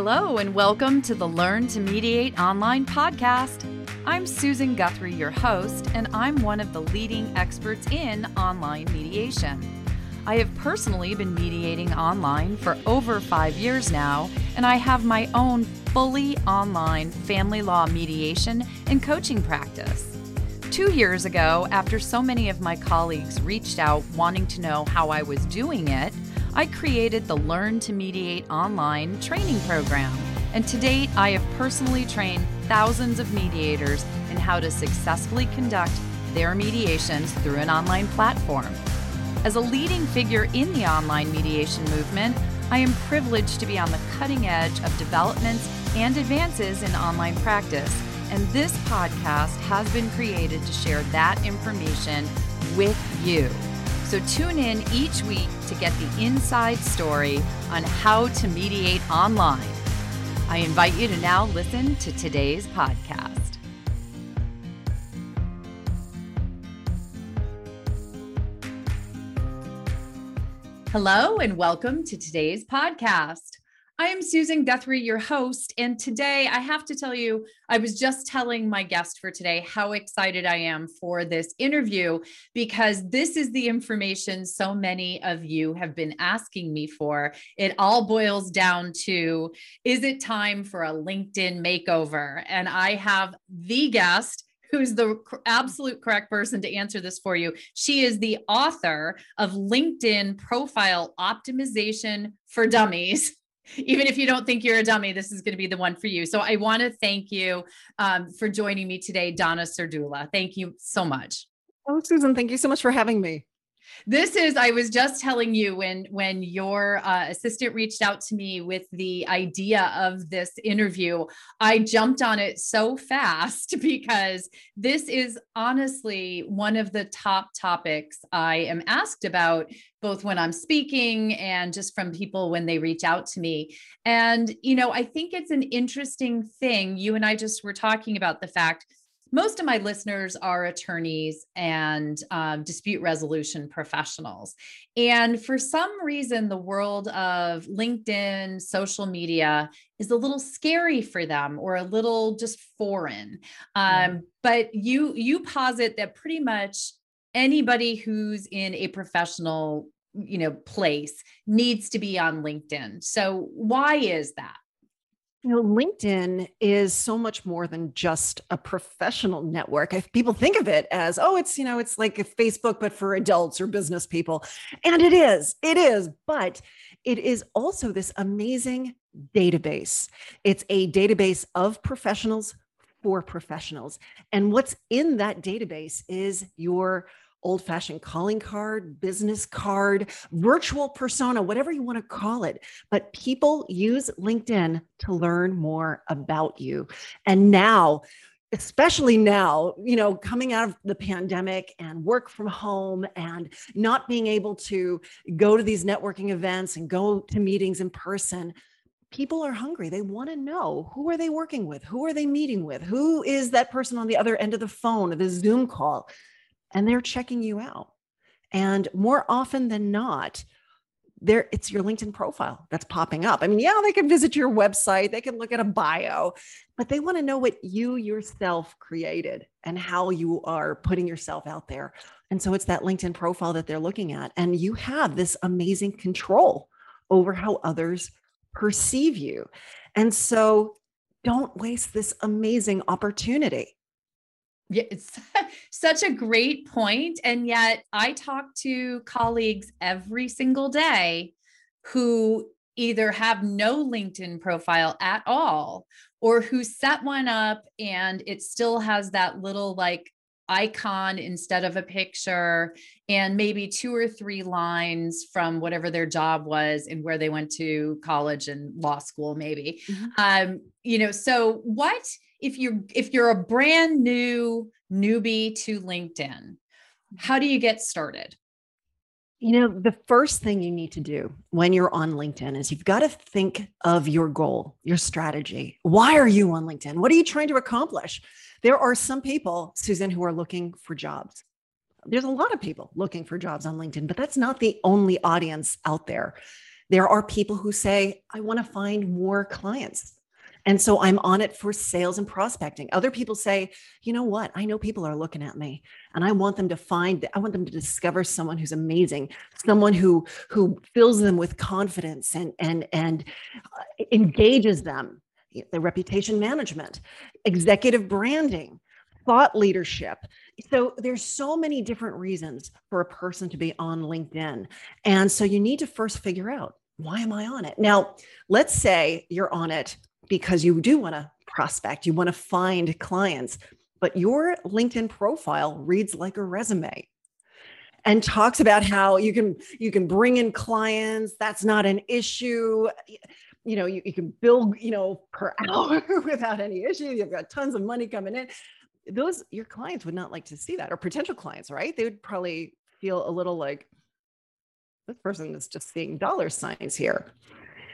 Hello, and welcome to the Learn to Mediate online podcast. I'm Susan Guthrie, your host, and I'm one of the leading experts in online mediation. I have personally been mediating online for over five years now, and I have my own fully online family law mediation and coaching practice. Two years ago, after so many of my colleagues reached out wanting to know how I was doing it, I created the Learn to Mediate Online training program. And to date, I have personally trained thousands of mediators in how to successfully conduct their mediations through an online platform. As a leading figure in the online mediation movement, I am privileged to be on the cutting edge of developments and advances in online practice. And this podcast has been created to share that information with you. So tune in each week to get the inside story on how to mediate online. I invite you to now listen to today's podcast. Hello, and welcome to today's podcast. I am Susan Guthrie, your host. And today I have to tell you, I was just telling my guest for today how excited I am for this interview because this is the information so many of you have been asking me for. It all boils down to is it time for a LinkedIn makeover? And I have the guest who's the absolute correct person to answer this for you. She is the author of LinkedIn Profile Optimization for Dummies even if you don't think you're a dummy, this is going to be the one for you. So I want to thank you um, for joining me today, Donna Serdula. Thank you so much. Oh, Susan, thank you so much for having me this is i was just telling you when when your uh, assistant reached out to me with the idea of this interview i jumped on it so fast because this is honestly one of the top topics i am asked about both when i'm speaking and just from people when they reach out to me. And you know i think it's an interesting thing. You and i just were talking about the fact most of my listeners are attorneys and um, dispute resolution professionals. And for some reason, the world of LinkedIn, social media is a little scary for them or a little just foreign. Um, But you you posit that pretty much anybody who's in a professional you know place needs to be on LinkedIn. So why is that? You know, LinkedIn is so much more than just a professional network. If people think of it as, oh, it's, you know, it's like Facebook, but for adults or business people. And it is, it is, but it is also this amazing database. It's a database of professionals for professionals. And what's in that database is your old fashioned calling card, business card, virtual persona, whatever you want to call it. But people use LinkedIn to learn more about you. And now, especially now, you know, coming out of the pandemic and work from home and not being able to go to these networking events and go to meetings in person, people are hungry. They want to know who are they working with? Who are they meeting with? Who is that person on the other end of the phone or the Zoom call? And they're checking you out. And more often than not, there it's your LinkedIn profile that's popping up. I mean, yeah, they can visit your website, they can look at a bio, but they want to know what you yourself created and how you are putting yourself out there. And so it's that LinkedIn profile that they're looking at. And you have this amazing control over how others perceive you. And so don't waste this amazing opportunity. Yeah, it's such a great point. And yet I talk to colleagues every single day who either have no LinkedIn profile at all or who set one up and it still has that little like icon instead of a picture and maybe two or three lines from whatever their job was and where they went to college and law school maybe mm-hmm. um you know so what if you if you're a brand new newbie to LinkedIn, how do you get started? You know, the first thing you need to do when you're on LinkedIn is you've got to think of your goal, your strategy. Why are you on LinkedIn? What are you trying to accomplish? There are some people, Susan, who are looking for jobs. There's a lot of people looking for jobs on LinkedIn, but that's not the only audience out there. There are people who say, I want to find more clients. And so I'm on it for sales and prospecting. Other people say, you know what? I know people are looking at me and I want them to find, I want them to discover someone who's amazing, someone who who fills them with confidence and and and uh, engages them. The reputation management, executive branding, thought leadership. So there's so many different reasons for a person to be on LinkedIn. And so you need to first figure out why am I on it? Now, let's say you're on it because you do want to prospect, you want to find clients, but your LinkedIn profile reads like a resume and talks about how you can you can bring in clients that's not an issue. You know you, you can bill you know per hour without any issue you've got tons of money coming in. Those your clients would not like to see that or potential clients right? They would probably feel a little like this person is just seeing dollar signs here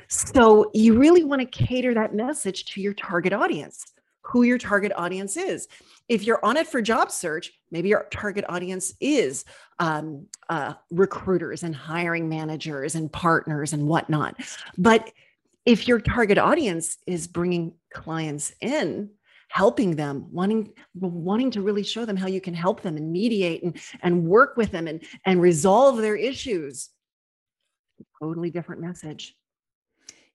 so you really want to cater that message to your target audience, who your target audience is. If you're on it for job search, maybe your target audience is um, uh, recruiters and hiring managers and partners and whatnot. But if your target audience is bringing clients in, helping them wanting wanting to really show them how you can help them and mediate and, and work with them and, and resolve their issues totally different message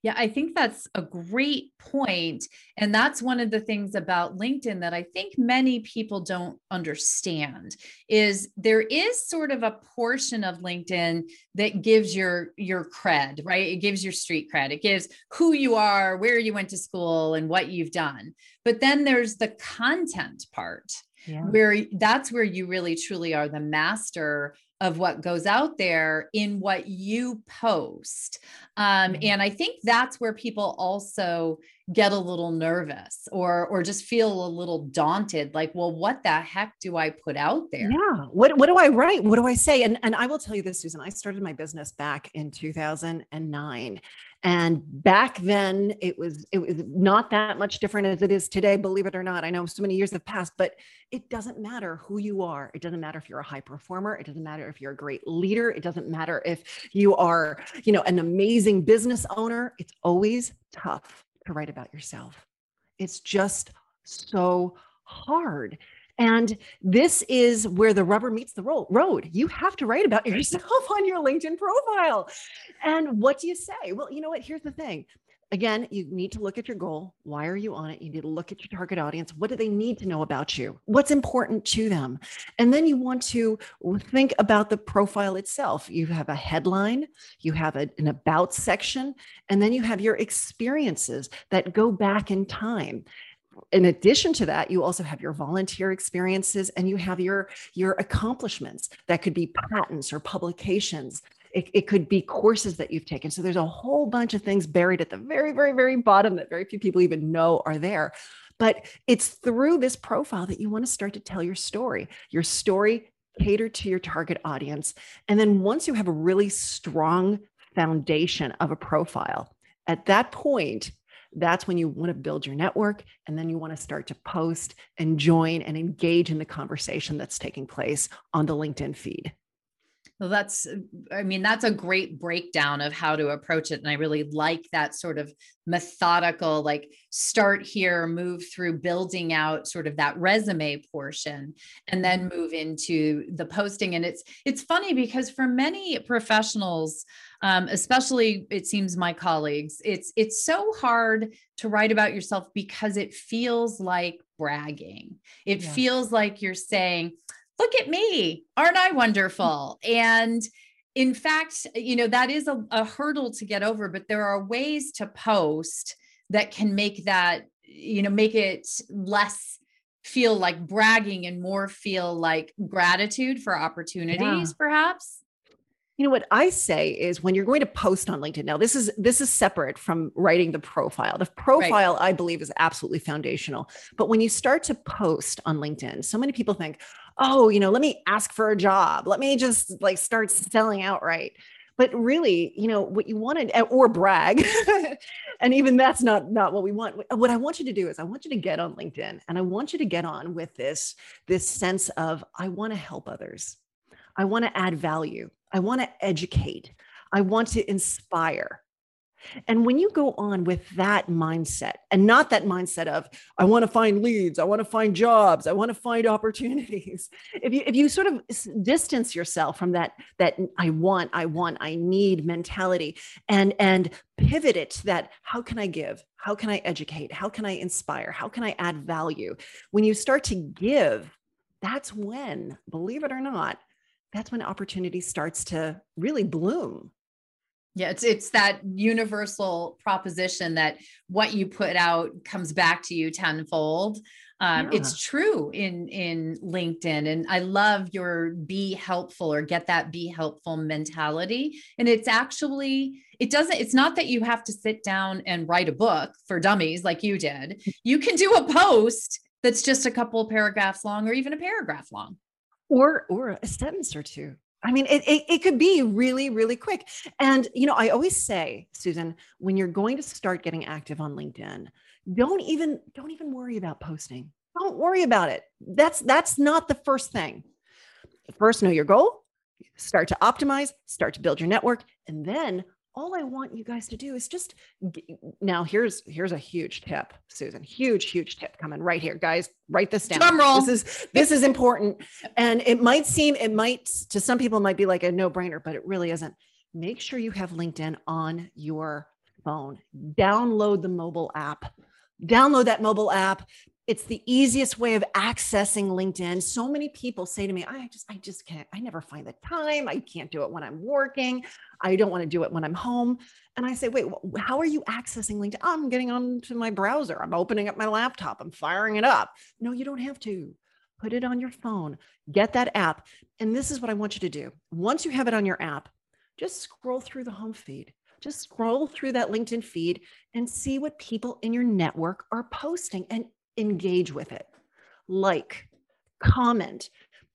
yeah, I think that's a great point. And that's one of the things about LinkedIn that I think many people don't understand is there is sort of a portion of LinkedIn that gives your your cred, right? It gives your street cred. It gives who you are, where you went to school and what you've done. But then there's the content part. Yeah. Where that's where you really truly are the master of what goes out there in what you post. Um, mm-hmm. And I think that's where people also get a little nervous or or just feel a little daunted like well what the heck do i put out there? Yeah. What what do i write? What do i say? And and i will tell you this susan i started my business back in 2009 and back then it was it was not that much different as it is today believe it or not. I know so many years have passed but it doesn't matter who you are. It doesn't matter if you're a high performer. It doesn't matter if you're a great leader. It doesn't matter if you are you know an amazing business owner. It's always tough to write about yourself. It's just so hard. And this is where the rubber meets the road. You have to write about yourself on your LinkedIn profile. And what do you say? Well, you know what? Here's the thing again, you need to look at your goal. Why are you on it? You need to look at your target audience. What do they need to know about you? What's important to them? And then you want to think about the profile itself. You have a headline, you have a, an about section, and then you have your experiences that go back in time in addition to that you also have your volunteer experiences and you have your your accomplishments that could be patents or publications it, it could be courses that you've taken. So there's a whole bunch of things buried at the very, very, very bottom that very few people even know are there. But it's through this profile that you want to start to tell your story. Your story cater to your target audience. And then once you have a really strong foundation of a profile, at that point, that's when you want to build your network and then you want to start to post and join and engage in the conversation that's taking place on the LinkedIn feed. Well, that's, I mean, that's a great breakdown of how to approach it. And I really like that sort of methodical, like start here, move through building out sort of that resume portion, and then mm-hmm. move into the posting. And it's, it's funny because for many professionals, um, especially it seems my colleagues, it's, it's so hard to write about yourself because it feels like bragging. It yeah. feels like you're saying, look at me, aren't I wonderful? Mm-hmm. And in fact, you know, that is a, a hurdle to get over, but there are ways to post that can make that, you know, make it less feel like bragging and more feel like gratitude for opportunities, yeah. perhaps you know what i say is when you're going to post on linkedin now this is this is separate from writing the profile the profile right. i believe is absolutely foundational but when you start to post on linkedin so many people think oh you know let me ask for a job. Let me just like start selling outright. But really you know what you wanted eh, or brag. And even that's not not what we want. What i want you to do is i want you to get on linkedin and i want you to get on with this this sense of i want to help others. I want to add value. I want to educate. I want to inspire. And when you go on with that mindset and not that mindset of, I want to find leads, I want to find jobs, I want to find opportunities. If you if you sort of distance yourself from that, that I want, I want, I need mentality and and pivot it to that, how can I give? How can I educate? How can I inspire? How can I add value? When you start to give, that's when, believe it or not, that's when opportunity starts to really bloom yeah, it's it's that universal proposition that what you put out comes back to you tenfold. Um, yeah. It's true in in LinkedIn, and I love your be helpful or get that be helpful mentality. And it's actually it doesn't. It's not that you have to sit down and write a book for dummies like you did. You can do a post that's just a couple of paragraphs long, or even a paragraph long, or or a sentence or two. I mean, it, it, it, could be really, really quick. And, you know, I always say, Susan, when you're going to start getting active on LinkedIn, don't even, don't even worry about posting. Don't worry about it. That's, that's not the first thing. First, know your goal, start to optimize, start to build your network, and then all I want you guys to do is just now here's here's a huge tip, Susan. Huge, huge tip coming right here. Guys, write this down. Drum roll. This is this is important. And it might seem, it might to some people might be like a no-brainer, but it really isn't. Make sure you have LinkedIn on your phone. Download the mobile app. Download that mobile app it's the easiest way of accessing linkedin. So many people say to me i just i just can't i never find the time. I can't do it when i'm working. I don't want to do it when i'm home. And i say wait how are you accessing linkedin? I'm getting onto my browser. I'm opening up my laptop. I'm firing it up. No you don't have to. Put it on your phone. Get that app. And this is what i want you to do. Once you have it on your app just scroll through the home feed. Just scroll through that LinkedIn feed and see what people in your network are posting. And engage with it, like, comment,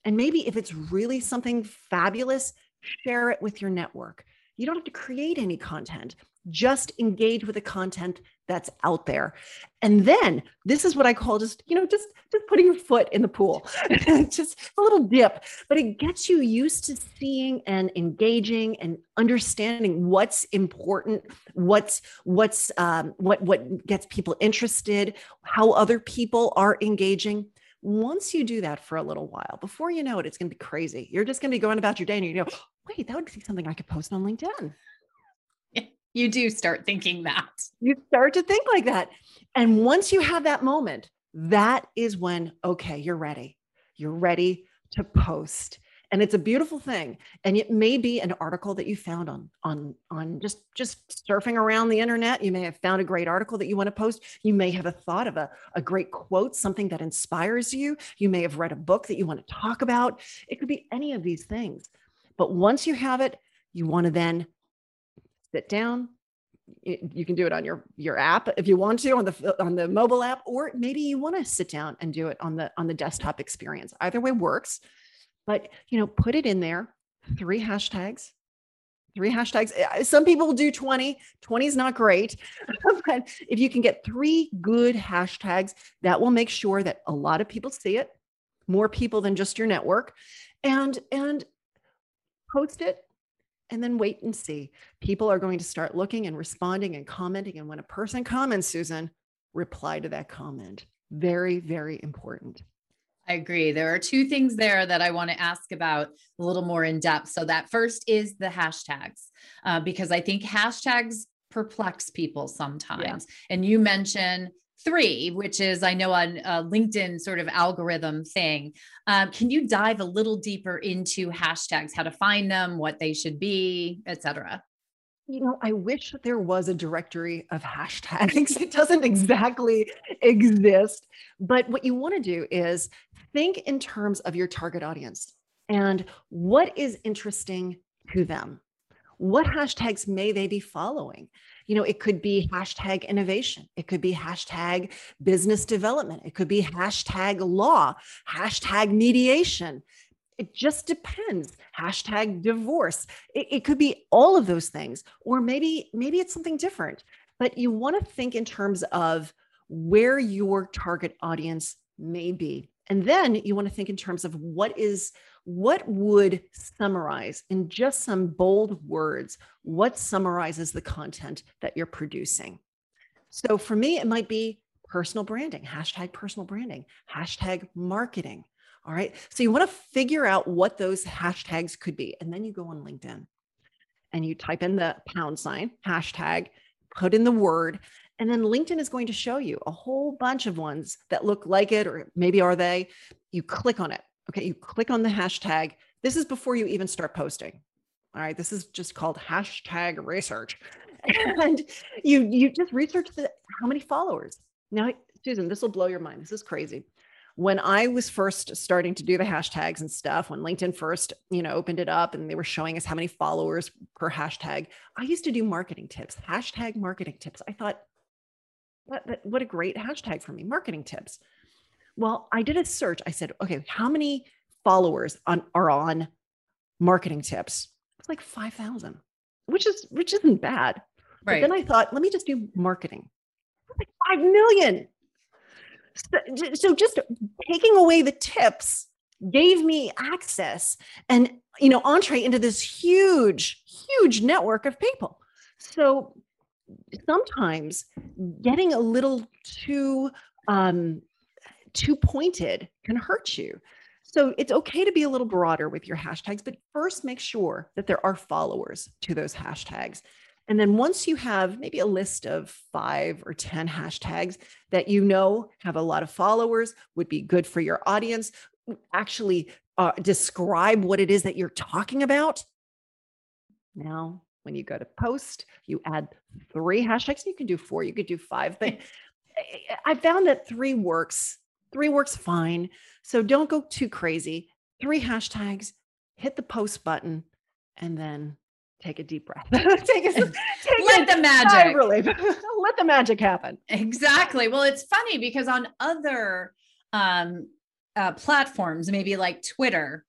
and maybe if it's really something fabulous, share it with your network. You don't have to create any content. Just engage with the content that's out there. And then this is what I call just, you know, just just putting your foot in the pool. just a little dip, but it gets you used to seeing and engaging and understanding what's important, what's what's um, what what gets people interested, how other people are engaging once you do that for a little while, before you know it, it's going to be crazy. You're just going to be going about your day and you go, wait, that would be something I could post on LinkedIn. You do start thinking that. You start to think like that. And once you have that moment, that is when, okay, you're ready. You're ready to post. And it's a beautiful thing. And it may be an article that you found on on on just just surfing around the internet. You may have found a great article that you want to post. You may have a thought of a, a great quote, something that inspires you. You may have read a book that you want to talk about. It could be any of these things. But once you have it, you want to then sit down. You can do it on your your app if you want to on the on the mobile app, or maybe you want to sit down and do it on the on the desktop experience. Either way works, but you know, put it in there. Three hashtags, three hashtags. Eh, some people do 20. 20 is not great. but if you can get three good hashtags, that will make sure that a lot of people see it, more people than just your network. And and post it and then wait and see. People are going to start looking and responding and commenting. And when a person comments, Susan, reply to that comment. Very, very important. I agree. There are two things there that I want to ask about a little more in depth. So, that first is the hashtags, uh, because I think hashtags perplex people sometimes. Yeah. And you mentioned three, which is I know on a LinkedIn sort of algorithm thing. Um, can you dive a little deeper into hashtags, how to find them, what they should be, etc.? You know, I wish there was a directory of hashtags. It doesn't exactly exist. But what you want to do is think in terms of your target audience and what is interesting to them. What hashtags may they be following? You know, it could be hashtag innovation. It could be hashtag business development. It could be hashtag law, hashtag mediation. It just depends. Hashtag divorce. It, it could be all of those things, or maybe maybe it's something different. But you want to think in terms of where your target audience may be And then you want to think in terms of what is what would summarize in just some bold words what summarizes the content that you're producing. So for me, it might be personal branding, hashtag personal branding, hashtag marketing. All right. So you want to figure out what those hashtags could be. And then you go on LinkedIn and you type in the pound sign, hashtag, put in the word, and then LinkedIn is going to show you a whole bunch of ones that look like it, or maybe are they. You click on it. Okay. You click on the hashtag. This is before you even start posting. All right. This is just called hashtag research. And you you just research the how many followers. Now, Susan, this will blow your mind. This is crazy when I was first starting to do the hashtags and stuff, when LinkedIn first, you know, opened it up and they were showing us how many followers per hashtag, I used to do marketing tips, hashtag marketing tips. I thought, what, what a great hashtag for me, marketing tips. Well, I did a search. I said, okay, how many followers on are on marketing tips? It's like 5,000, which is which isn't bad. Right. But then I thought, let me just do marketing. Like 5 million. So, so just taking away the tips gave me access and you know entree into this huge huge network of people so sometimes getting a little too um too pointed can hurt you so it's okay to be a little broader with your hashtags but first make sure that there are followers to those hashtags and then once you have maybe a list of five or 10 hashtags that you know have a lot of followers, would be good for your audience, actually uh, describe what it is that you're talking about. Now, when you go to post, you add three hashtags. You can do four, you could do five, but I found that three works. Three works fine. So don't go too crazy. Three hashtags, hit the post button, and then take a deep breath. take a, take Let a the magic relief. Let the magic happen. Exactly. Well, it's funny because on other um, uh, platforms, maybe like Twitter,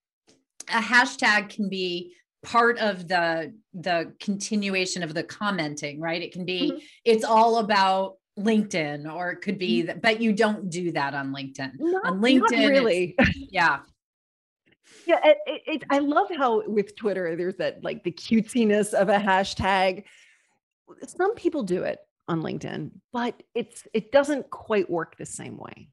a hashtag can be part of the the continuation of the commenting right? It can be mm-hmm. it's all about linkedin or it could be mm-hmm. that, but you don't do that on linkedin. Not, on linkedin really. Yeah. Yeah it, it, i love how with twitter there's that like the cutesiness of a hashtag. Some people do it on linkedin but it's it doesn't quite work the same way.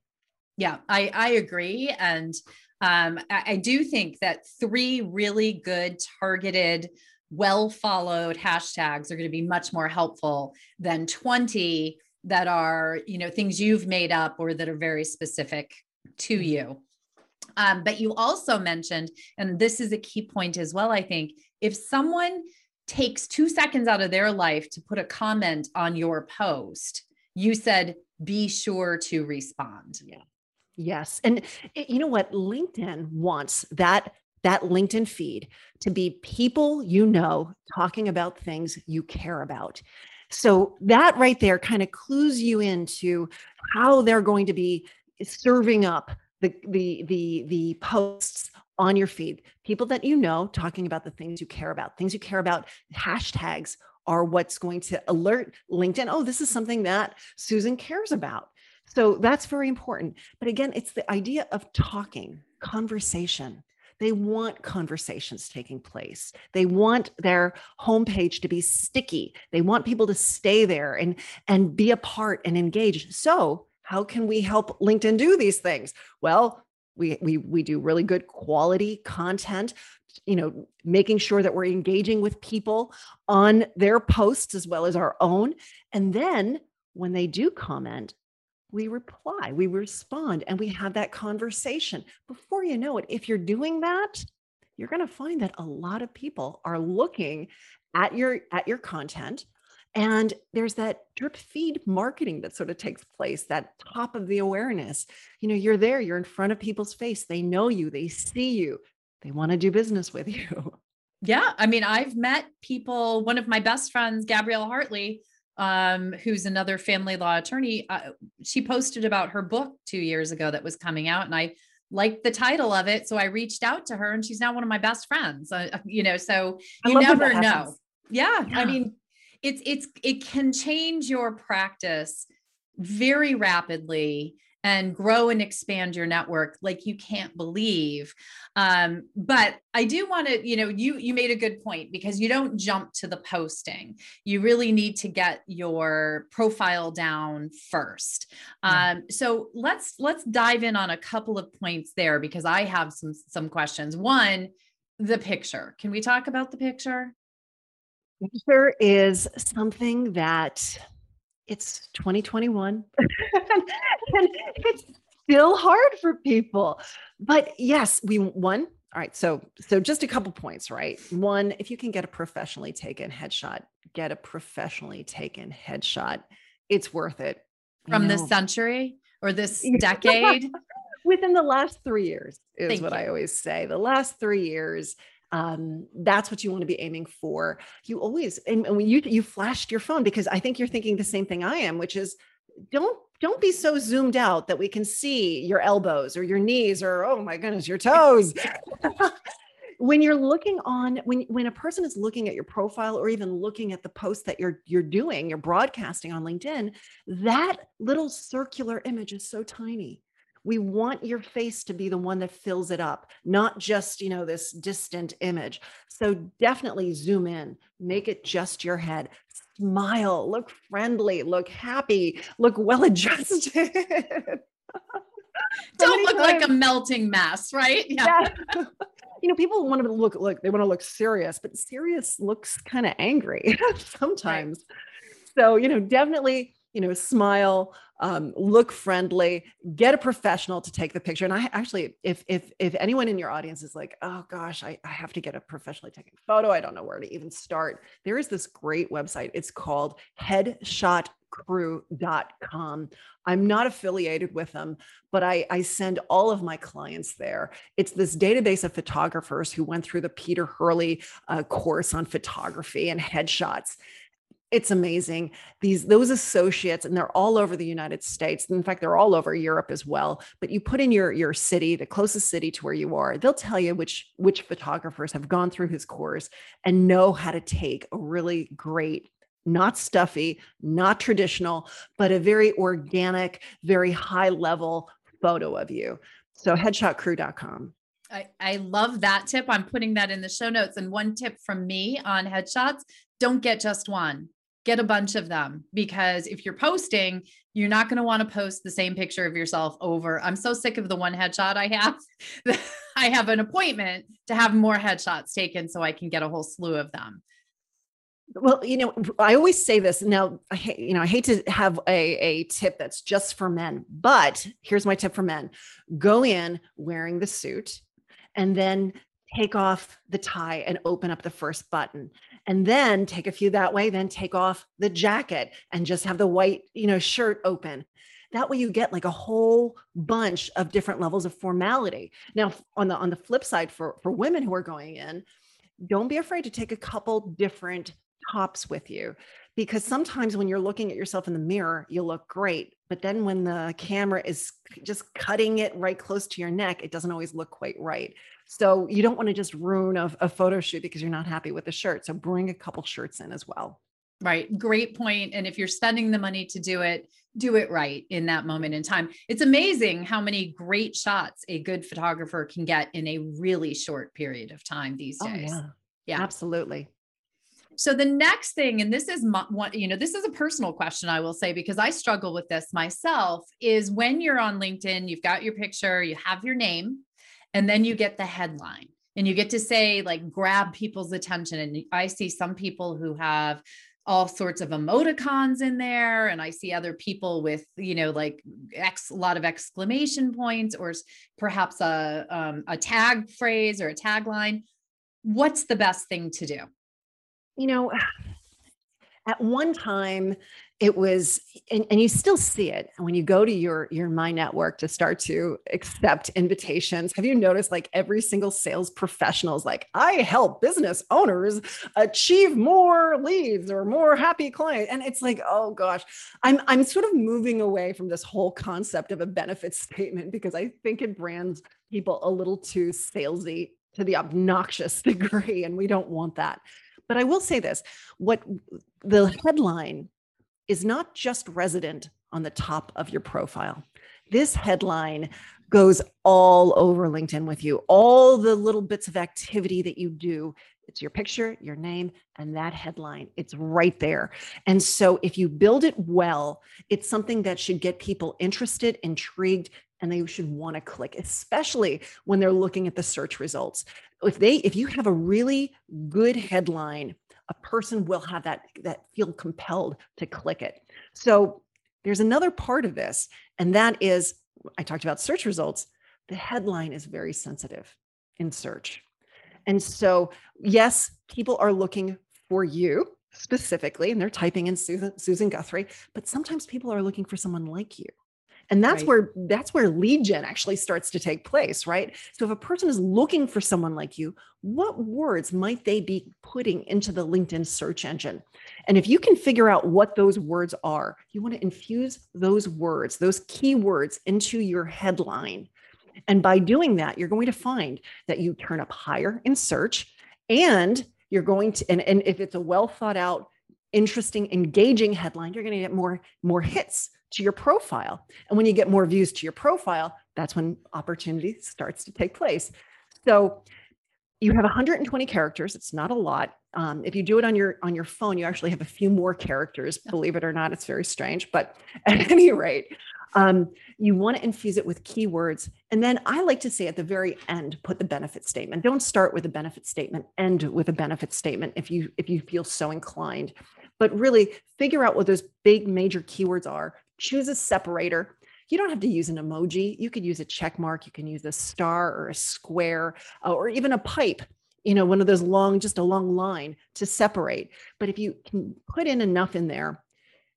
Yeah i i agree and um, I, I do think that three really good targeted well followed hashtags are going to be much more helpful than 20 that are you know things you've made up or that are very specific to mm-hmm. you um, but you also mentioned, and this is a key point as well, I think, if someone takes two seconds out of their life to put a comment on your post, you said, be sure to respond. Yeah. Yes. And eh, you know what? LinkedIn wants that that LinkedIn feed to be people you know talking about things you care about. So that right there kind of clues you into how they're going to be serving up the the the the posts on your feed people that you know talking about the things you care about things you care about hashtags are what's going to alert linkedin oh this is something that susan cares about so that's very important but again it's the idea of talking conversation they want conversations taking place. They want their homepage to be sticky. They want people to stay there and, and be a part and engage. So how can we help LinkedIn do these things? Well, we we we do really good quality content you know making sure that we're engaging with people on their posts as well as our own and then when they do comment we reply we respond and we have that conversation before you know it if you're doing that you're going to find that a lot of people are looking at your at your content and there's that drip feed marketing that sort of takes place, that top of the awareness. You know, you're there, you're in front of people's face. They know you, they see you, they want to do business with you. Yeah. I mean, I've met people, one of my best friends, Gabrielle Hartley, um, who's another family law attorney, uh, she posted about her book two years ago that was coming out. And I liked the title of it. So I reached out to her and she's now one of my best friends, uh, you know, so you never know. Yeah, yeah. I mean, it's it's it can change your practice very rapidly and grow and expand your network like you can't believe. Um, but i do want to you know you you made a good point because you don't jump to the posting. You really need to get your profile down first. Um, so let's let's dive in on a couple of points there because i have some some questions. One the picture. Can we talk about the picture? Picture is something that it's 2021 and it's still hard for people. But yes, we one. All right, so so just a couple points, right? One, if you can get a professionally taken headshot, get a professionally taken headshot. It's worth it. From this century or this decade? Within the last three years is Thank what you. I always say. The last three years, um, that's what you want to be aiming for. You always and, when you you flashed your phone because I think you're thinking the same thing I am, which is don't don't be so zoomed out that we can see your elbows or your knees or oh my goodness your toes when you're looking on when when a person is looking at your profile or even looking at the post that you're you're doing you're broadcasting on linkedin that little circular image is so tiny we want your face to be the one that fills it up not just you know this distant image so definitely zoom in make it just your head smile look friendly look happy look well adjusted don't look times. like a melting mess right yeah, yeah. you know people want to look look they want to look serious but serious looks kind of angry sometimes right. so you know definitely you know smile um, look friendly get a professional to take the picture. And i actually if if if anyone in your audience is like oh gosh i, I have to get a professionally taken photo. I don't know where to even start there is this great website. It's called headshotcrew.com i'm not affiliated with them but I, I send all of my clients there. It's this database of photographers who went through the peter hurley uh, course on photography and headshots it's amazing these those associates and they're all over the united states in fact they're all over europe as well but you put in your your city the closest city to where you are they'll tell you which which photographers have gone through his course and know how to take a really great not stuffy not traditional but a very organic very high level photo of you so headshotcrew.com I, I love that tip. I'm putting that in the show notes. And one tip from me on headshots don't get just one get a bunch of them because if you're posting, you're not going to want to post the same picture of yourself over. I'm so sick of the one headshot I have. I have an appointment to have more headshots taken so I can get a whole slew of them. Well, you know, I always say this. Now, I hate, you know, I hate to have a, a tip that's just for men, but here's my tip for men go in wearing the suit and then take off the tie and open up the first button and then take a few that way then take off the jacket and just have the white you know shirt open. That way you get like a whole bunch of different levels of formality. Now on the on the flip side for for women who are going in don't be afraid to take a couple different tops with you because sometimes when you're looking at yourself in the mirror you look great but then when the camera is just cutting it right close to your neck it doesn't always look quite right so you don't want to just ruin a, a photo shoot because you're not happy with the shirt. So bring a couple shirts in as well. Right. Great point. And if you're spending the money to do it, do it right in that moment in time. It's amazing how many great shots a good photographer can get in a really short period of time these oh, days. Oh, yeah. yeah. Absolutely. So the next thing, and this is my, one, you know, this is a personal question, I will say, because I struggle with this myself, is when you're on LinkedIn, you've got your picture, you have your name, and then you get the headline. And you get to say like grab people's attention. And i see some people who have all sorts of emoticons in there. And i see other people with you know like X, a lot of exclamation points or perhaps a um, a tag phrase or a tagline. What's the best thing to do you know at one time it was and, and you still see it when you go to your your my network to start to accept invitations. Have you noticed like every single sales professional is like i help business owners achieve more leads or more happy clients and it's like oh gosh. I'm i'm sort of moving away from this whole concept of a benefit statement because i think it brands people a little too salesy to the obnoxious degree and we don't want that but i will say this what the headline is not just resident on the top of your profile. this headline goes all over LinkedIn with you. All the little bits of activity that you do, it's your picture, your name, and that headline. It's right there. And so if you build it well, it's something that should get people interested, intrigued, and they should want to click, especially when they're looking at the search results. If they if you have a really good headline, a person will have that that feel compelled to click it. So there's another part of this, and that is I talked about search results. The headline is very sensitive in search. And so, yes, people are looking for you specifically, and they're typing in Susan, Susan Guthrie, but sometimes people are looking for someone like you and that's right. where that's where lead gen actually starts to take place right? So if a person is looking for someone like you what words might they be putting into the linkedin search engine? And if you can figure out what those words are you want to infuse those words those keywords into your headline. And by doing that you're going to find that you turn up higher in search and you're going to and, and if it's a well thought out interesting engaging headline you're going to get more more hits to your profile. And when you get more views to your profile, that's when opportunity starts to take place. So you have 120 characters. It's not a lot. Um, if you do it on your on your phone, you actually have a few more characters. Believe it or not, it's very strange. But at any rate, um, you want to infuse it with keywords, and then I like to say at the very end, put the benefit statement. Don't start with a benefit statement. End with a benefit statement if you if you feel so inclined. But really figure out what those big major keywords are choose a separator. You don't have to use an emoji. You could use a check mark. You can use a star or a square uh, or even a pipe, you know, one of those long, just a long line to separate. But if you can put in enough in there,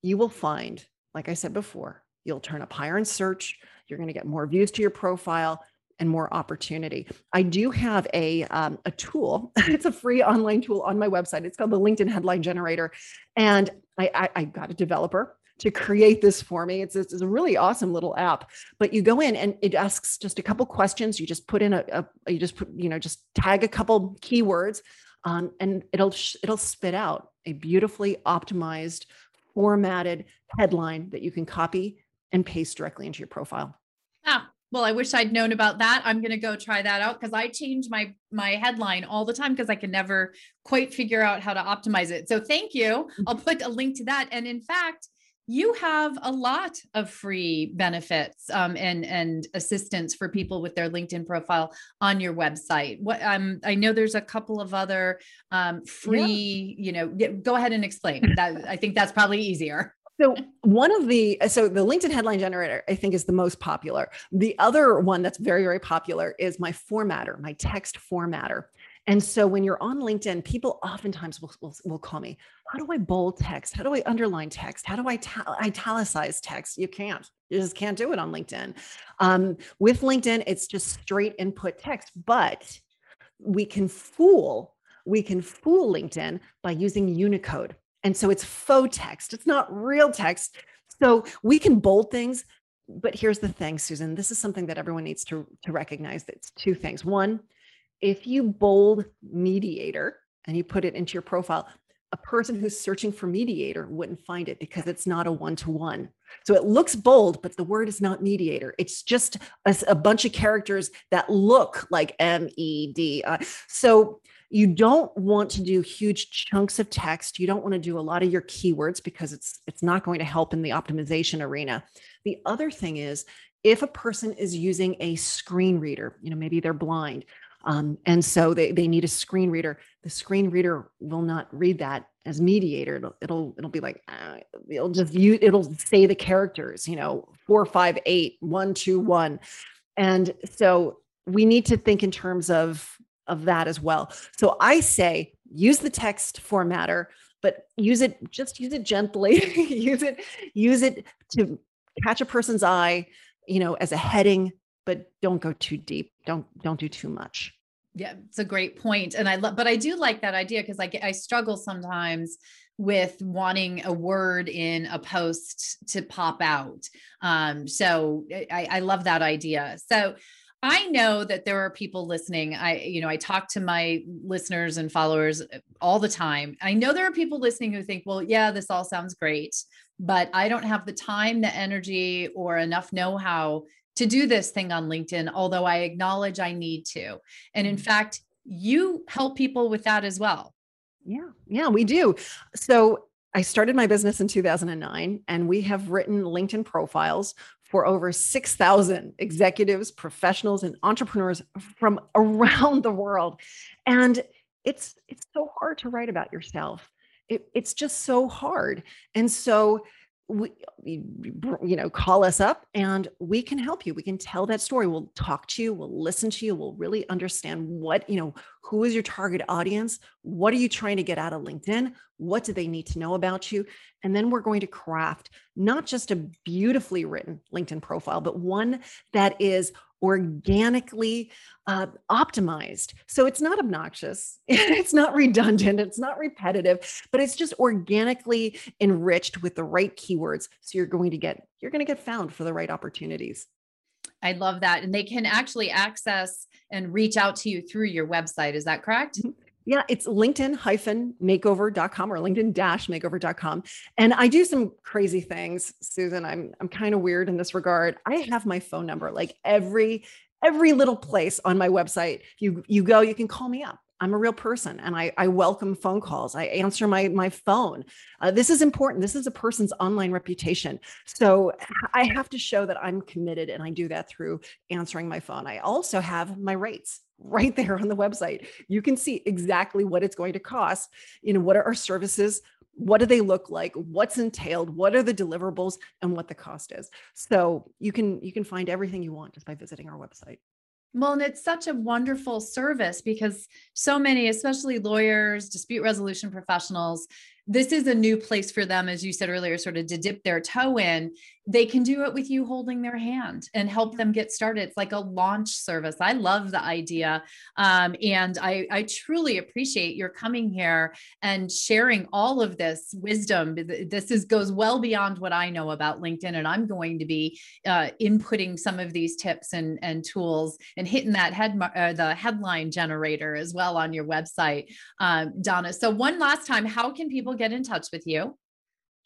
you will find, like I said before, you'll turn up higher in search. You're going to get more views to your profile and more opportunity. I do have a um, a tool. it's a free online tool on my website. It's called the LinkedIn Headline Generator, and I, I, I got a developer to create this for me. It's, it's a really awesome little app. But you go in and it asks just a couple questions. You just put in a, a you just put, you know, just tag a couple keywords, um, and it'll it'll spit out a beautifully optimized, formatted headline that you can copy and paste directly into your profile. Ah, well, I wish I'd known about that. I'm going to go try that out because I change my my headline all the time because I can never quite figure out how to optimize it. So thank you. Mm-hmm. I'll put a link to that. And in fact, you have a lot of free benefits um, and and assistance for people with their LinkedIn profile on your website. What um, I know there's a couple of other um, free. Yeah. You know, go ahead and explain that. I think that's probably easier. So one of the so the LinkedIn headline generator I think is the most popular. The other one that's very very popular is my formatter, my text formatter. And so when you're on LinkedIn, people oftentimes will, will, will, call me, how do I bold text? How do I underline text? How do I ta- italicize text? You can't. You just can't do it on LinkedIn. Um, with LinkedIn, it's just straight input text, but we can fool, we can fool LinkedIn by using Unicode. And so it's faux text. It's not real text. So we can bold things, but here's the thing, Susan. This is something that everyone needs to, to recognize. It's two things. One, if you bold mediator and you put it into your profile, a person who's searching for mediator wouldn't find it because it's not a one to one. So it looks bold, but the word is not mediator. It's just a, a bunch of characters that look like M E D. Uh, so you don't want to do huge chunks of text. You don't want to do a lot of your keywords because it's it's not going to help in the optimization arena. The other thing is if a person is using a screen reader, you know, maybe they're blind, um, and so they, they need a screen reader. The screen reader will not read that as mediator. It'll it'll, it'll be like uh, it'll just you it'll say the characters, you know, four, five, eight, one, two, one. And so we need to think in terms of of that as well. So I say use the text formatter, but use it just use it gently. use it use it to catch a person's eye, you know, as a heading but don't go too deep. Don't don't do too much. Yeah, it's a great point. And I love, but I do like that idea because I, I struggle sometimes with wanting a word in a post to pop out. Um, so I, I love that idea. So I know that there are people listening. I, you know, I talk to my listeners and followers uh, all the time. I know there are people listening who think, well, yeah, this all sounds great, but I don't have the time, the energy, or enough know how to do this thing on LinkedIn, although I acknowledge I need to. And in mm-hmm. fact, you help people with that as well. Yeah, yeah, we do. So I started my business in 2009, and we have written LinkedIn profiles for over 6,000 executives, professionals, and entrepreneurs from around the world. And it's it's so hard to write about yourself. It, it's just so hard. And so we, you know, call us up and we can help you. We can tell that story. We'll talk to you. We'll listen to you. We'll really understand what, you know, who is your target audience? What are you trying to get out of LinkedIn? What do they need to know about you? And then we're going to craft not just a beautifully written LinkedIn profile, but one that is organically uh, optimized. So it's not obnoxious, it's not redundant, it's not repetitive, but it's just organically enriched with the right keywords. So you're going to get you're going to get found for the right opportunities. I love that. And they can actually access and reach out to you through your website. Is that correct? Mm-hmm. Yeah, it's LinkedIn makeover.com or LinkedIn makeover.com. And I do some crazy things, Susan. I'm I'm kind of weird in this regard. I have my phone number like every every little place on my website. You you go, you can call me up. I'm a real person and I, I welcome phone calls. I answer my, my phone. Uh, this is important. This is a person's online reputation. So I have to show that I'm committed and I do that through answering my phone. I also have my rates right there on the website. You can see exactly what it's going to cost. You know, what are our services? What do they look like? What's entailed? What are the deliverables and what the cost is? So you can you can find everything you want just by visiting our website. Well, and it's such a wonderful service because so many, especially lawyers, dispute resolution professionals, this is a new place for them, as you said earlier, sort of to dip their toe in they can do it with you holding their hand and help them get started. It's like a launch service. I love the idea. Um, and I, I truly appreciate your coming here and sharing all of this wisdom. This is goes well beyond what I know about LinkedIn. And I'm going to be uh, inputting some of these tips and, and tools and hitting that head, uh, the headline generator as well on your website, um, Donna. So one last time, how can people get in touch with you?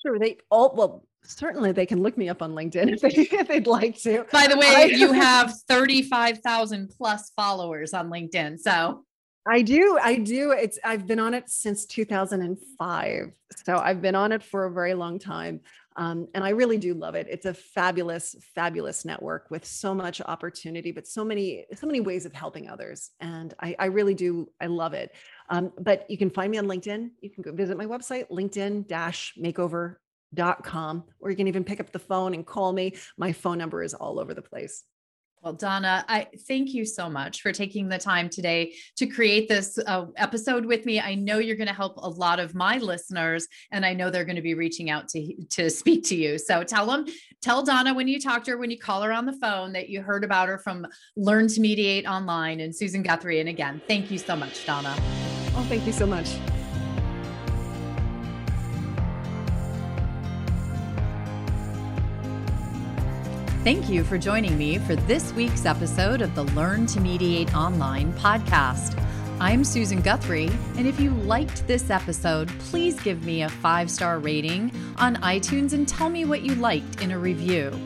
Sure. They all, well, certainly they can look me up on LinkedIn if, they, if they'd like to. By the way, I, you have 35,000 plus followers on LinkedIn. So I do. I do. It's I've been on it since 2005. So I've been on it for a very long time. Um, and I really do love it. It's a fabulous, fabulous network with so much opportunity, but so many, so many ways of helping others. And I, I really do. I love it. Um, but you can find me on LinkedIn. You can go visit my website, LinkedIn makeover dot com, or you can even pick up the phone and call me. My phone number is all over the place. Well, Donna, I thank you so much for taking the time today to create this uh, episode with me. I know you're going to help a lot of my listeners, and I know they're going to be reaching out to to speak to you. So tell them, tell Donna when you talk to her, when you call her on the phone, that you heard about her from Learn to Mediate Online and Susan Guthrie. And again, thank you so much, Donna. Oh, thank you so much. Thank you for joining me for this week's episode of the Learn to Mediate Online podcast. I'm Susan Guthrie, and if you liked this episode, please give me a five star rating on iTunes and tell me what you liked in a review.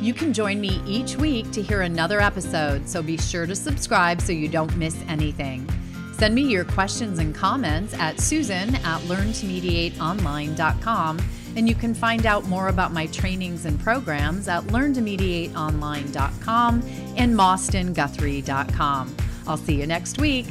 You can join me each week to hear another episode, so be sure to subscribe so you don't miss anything. Send me your questions and comments at susan at learntomediateonline.com and you can find out more about my trainings and programs at learntomediateonline.com and mostynguthrie.com. I'll see you next week.